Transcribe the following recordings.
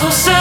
Closer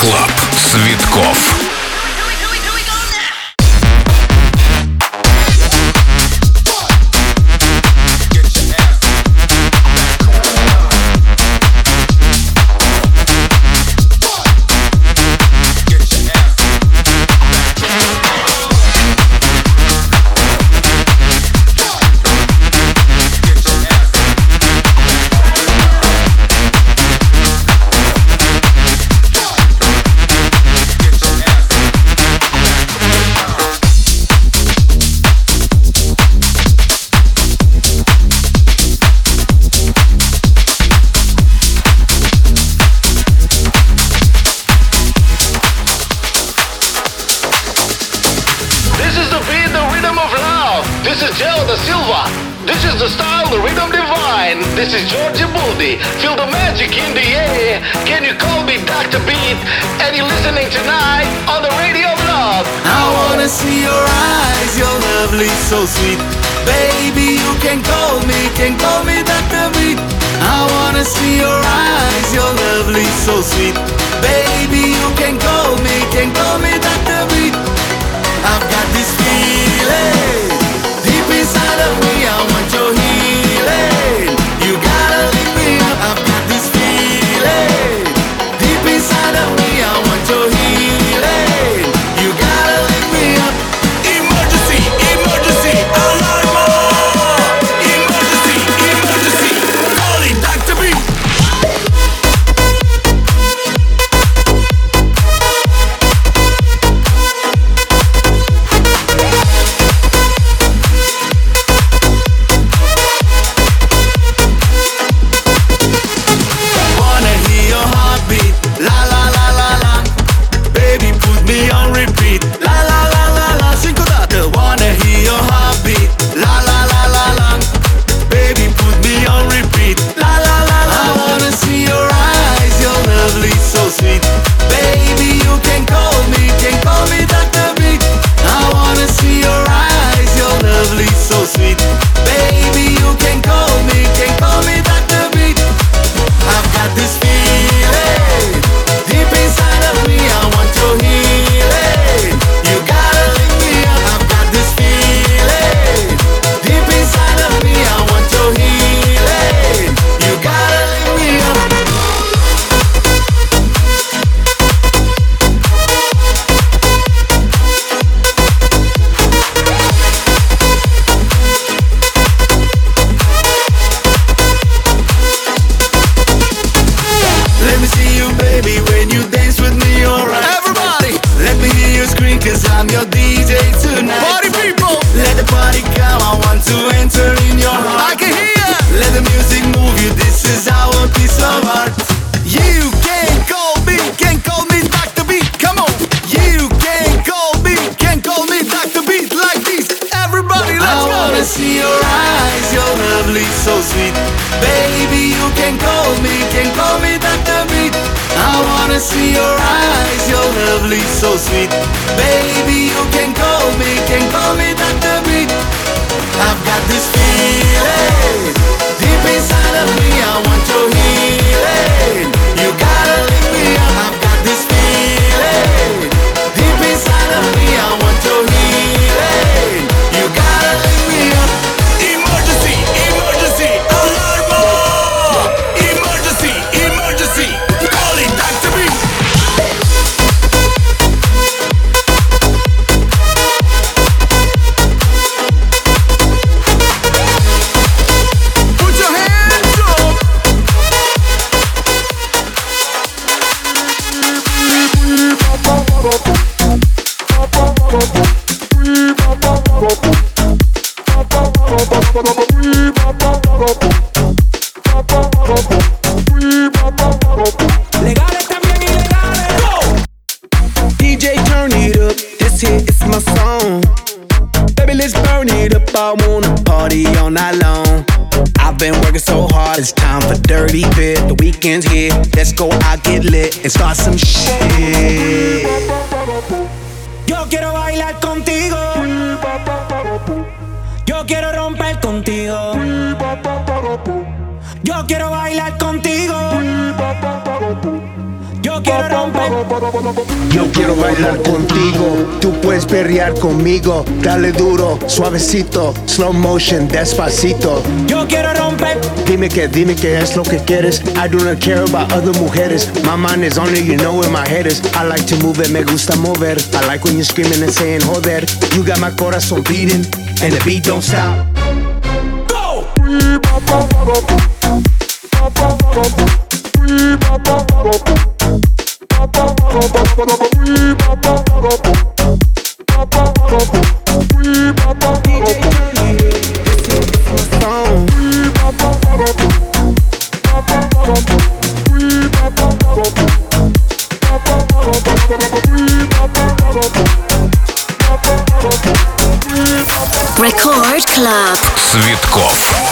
Клаб Цветков. see your eyes, you're lovely, so sweet. Baby, you can call me, can call me Dr. Beat. I've got this feeling. some shit. Yo quiero bailar contigo. Yo quiero romper contigo. Yo quiero bailar contigo. Yo quiero romper. Yo quiero bailar contigo, tú puedes perrear conmigo. Dale duro, suavecito, slow motion, despacito. Yo quiero romper. Dime que, dime que es lo que quieres. I do not care about other mujeres. My mind is only you know where my head is. I like to move it, me gusta mover. I like when you're screaming and saying joder. You got my corazón beating and the beat don't stop. Рекорд Клаб Цветков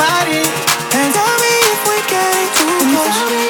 body. And tell me if we're getting too close.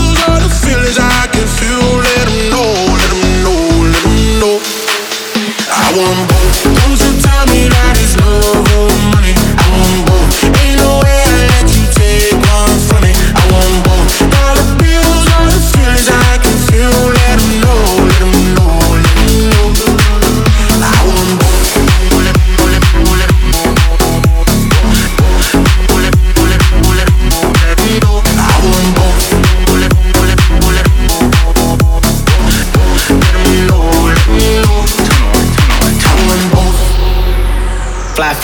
I want both. Don't you tell me that it's love, oh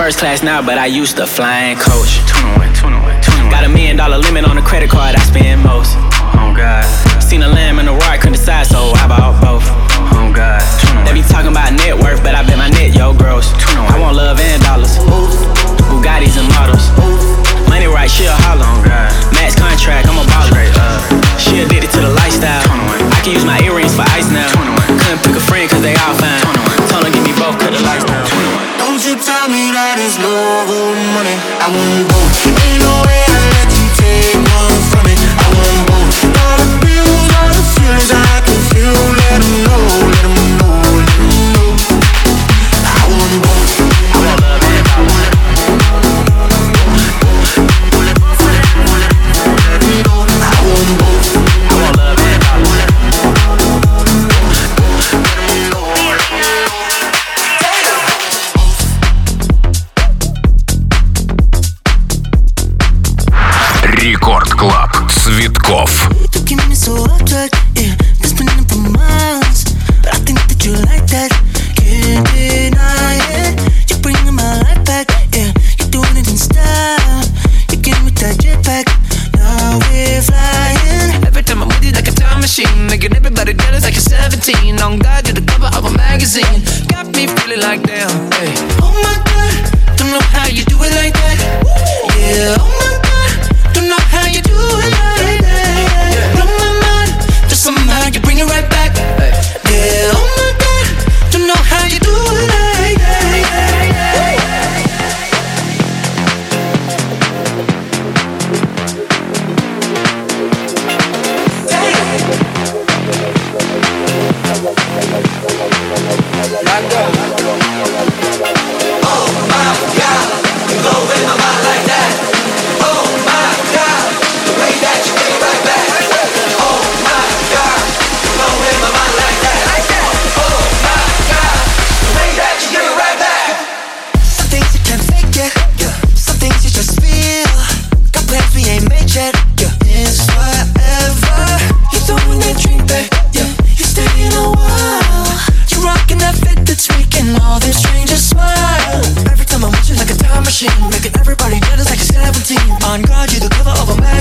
first class now, but I used to fly flying coach. 21, 21, 21. Got a million dollar limit on the credit card I spend most. Oh God. Seen a lamb and a roar, couldn't decide, so I bought both. Oh God. They be talking about net worth, but I bet my net yo gross. I want love and dollars. Ooh. Bugattis and models. Ooh. Money right, she'll holler. Oh God. Max contract, I'm a baller. She'll did it to the lifestyle. I can use my earrings for ice now. Couldn't pick a morning. I won't go anywhere.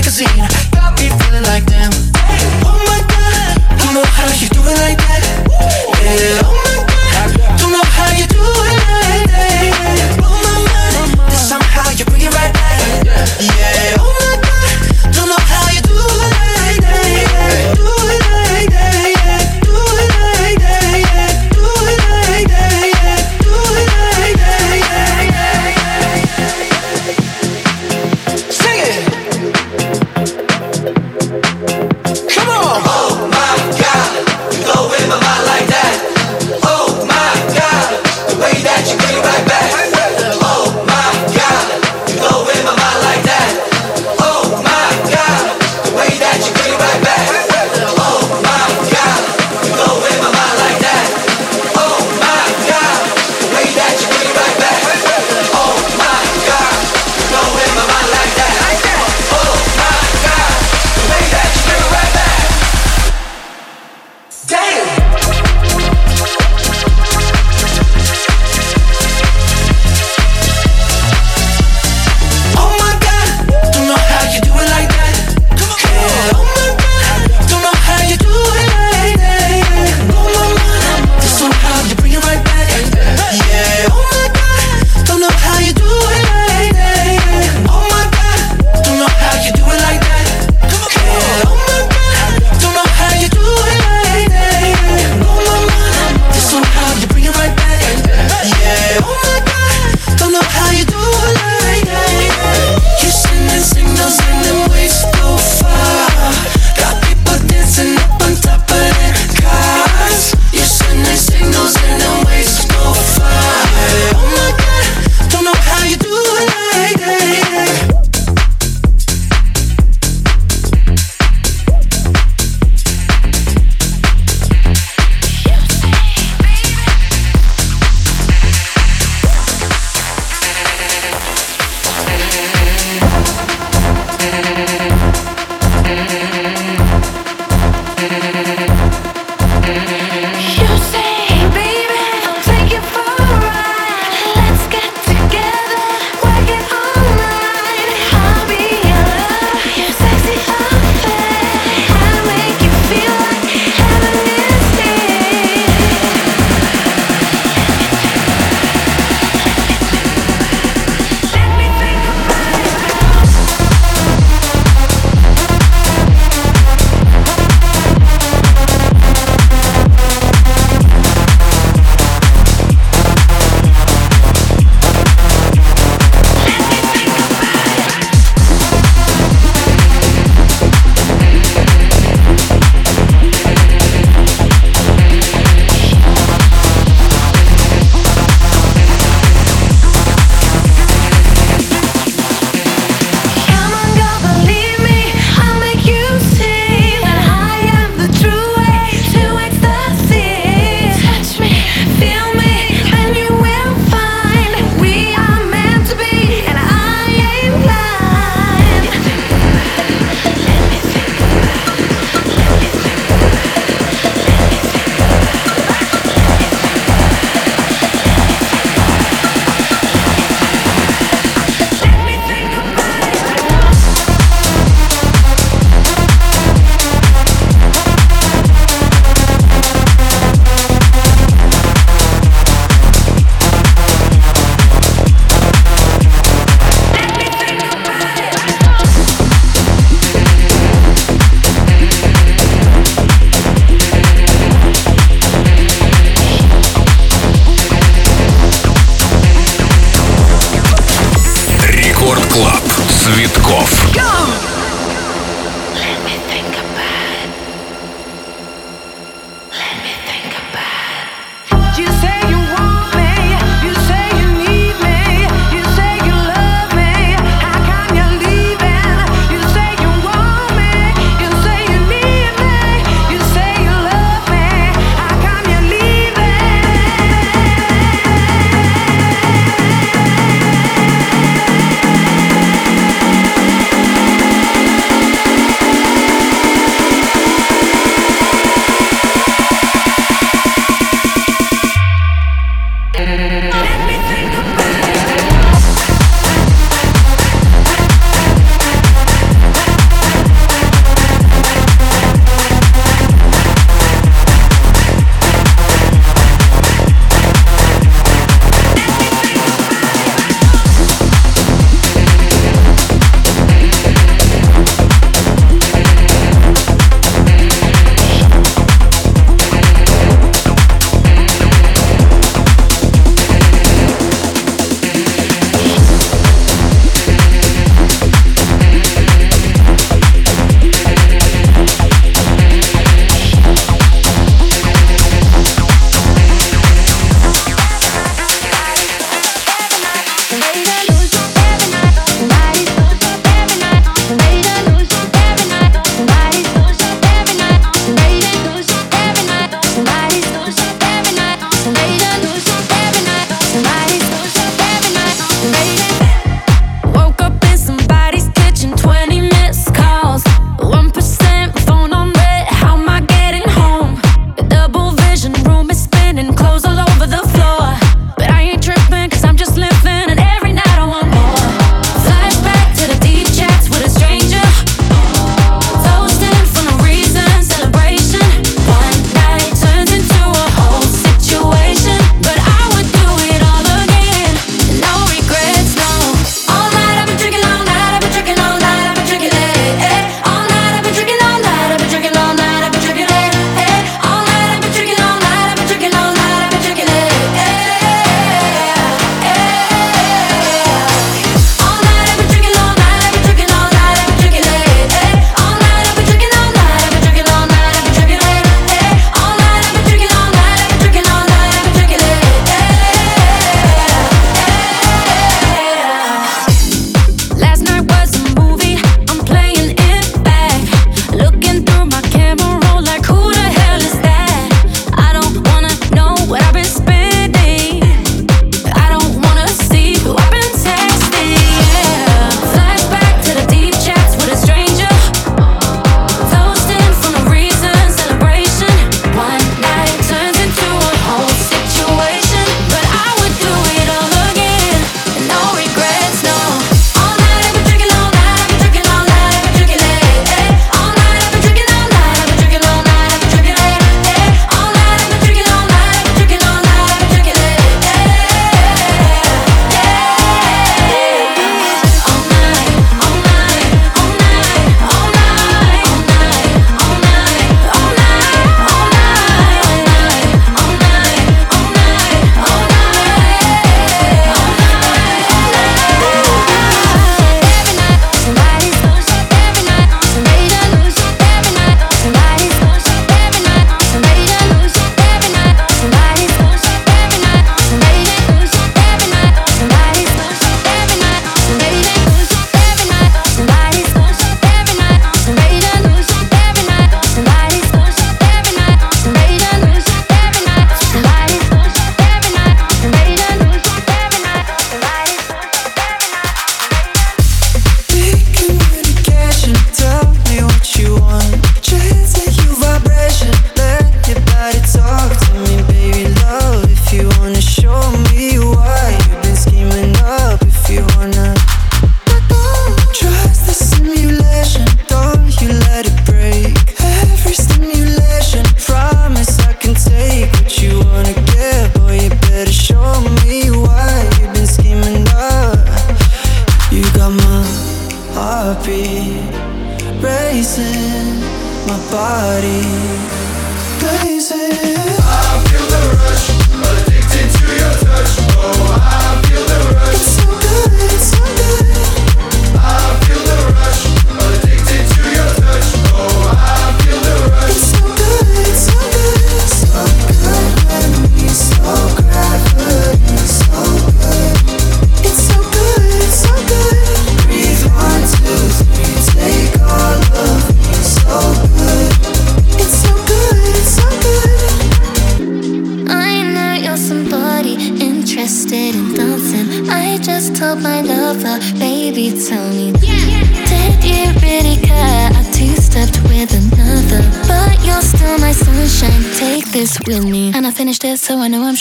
magazine Got me feeling like them. Oh my god, I know how you do it like that. Yeah, oh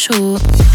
그.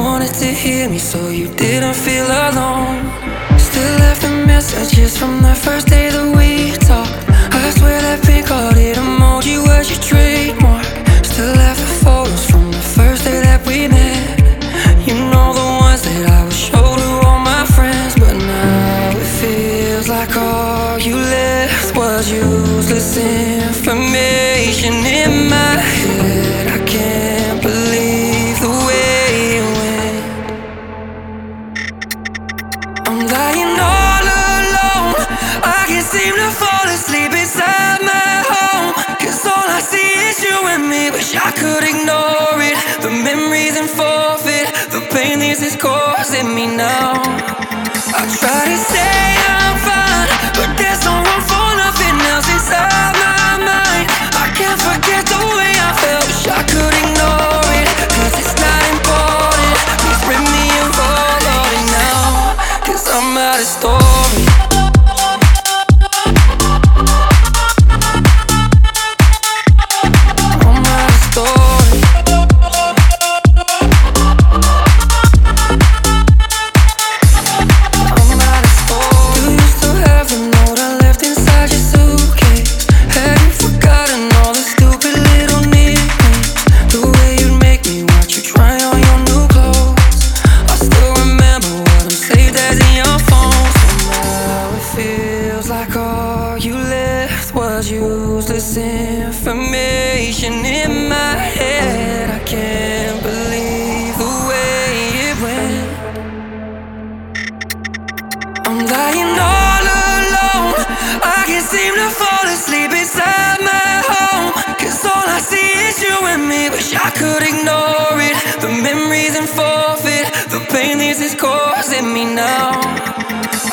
wanted to hear me so you didn't feel alone. Still left the messages from the first day that we talked. I swear that pink hearted emoji was your trademark. Still have the photos from the first day that we met. You know the ones that I would show to all my friends, but now it feels like all you left was useless information in my head. could ignore it. The memories and forfeit, the pain this is causing me now. I try to say I'm fine, but there's no room for nothing else inside my mind. I can't forget the way I felt. Wish I could ignore it, cause it's not important. Please bring me a now, cause I'm out of store. fall asleep inside my home. Cause all I see is you and me. Wish I could ignore it. The memories and forfeit. The pain this is causing me now.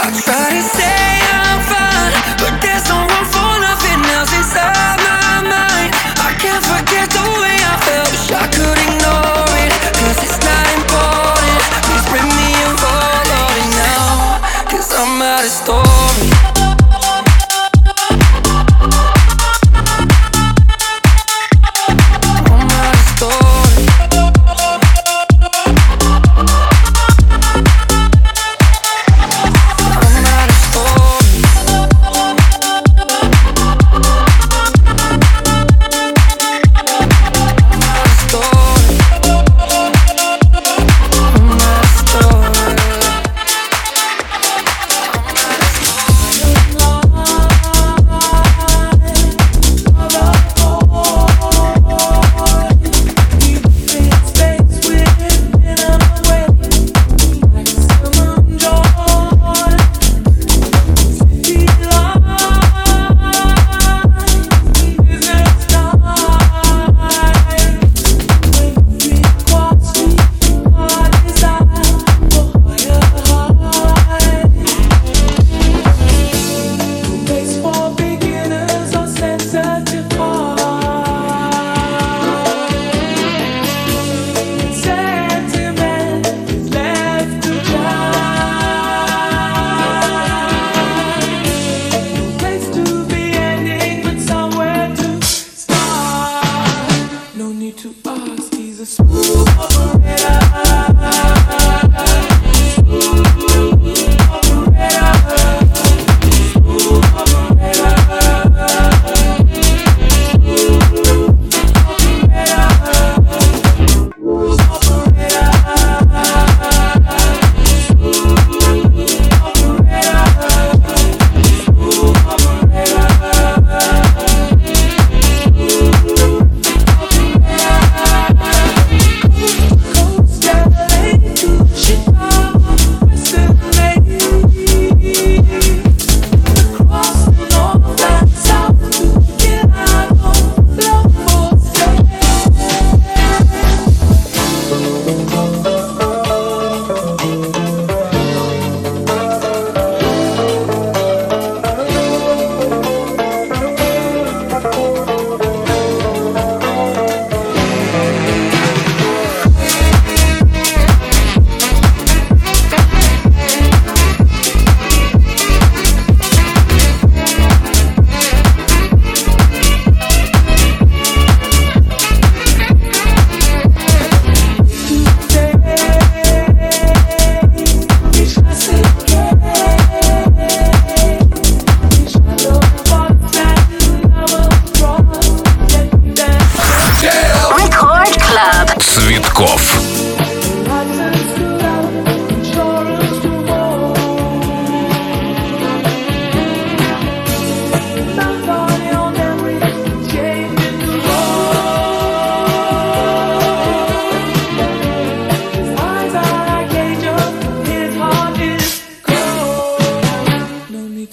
I try to say. you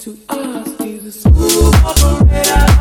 Never fade from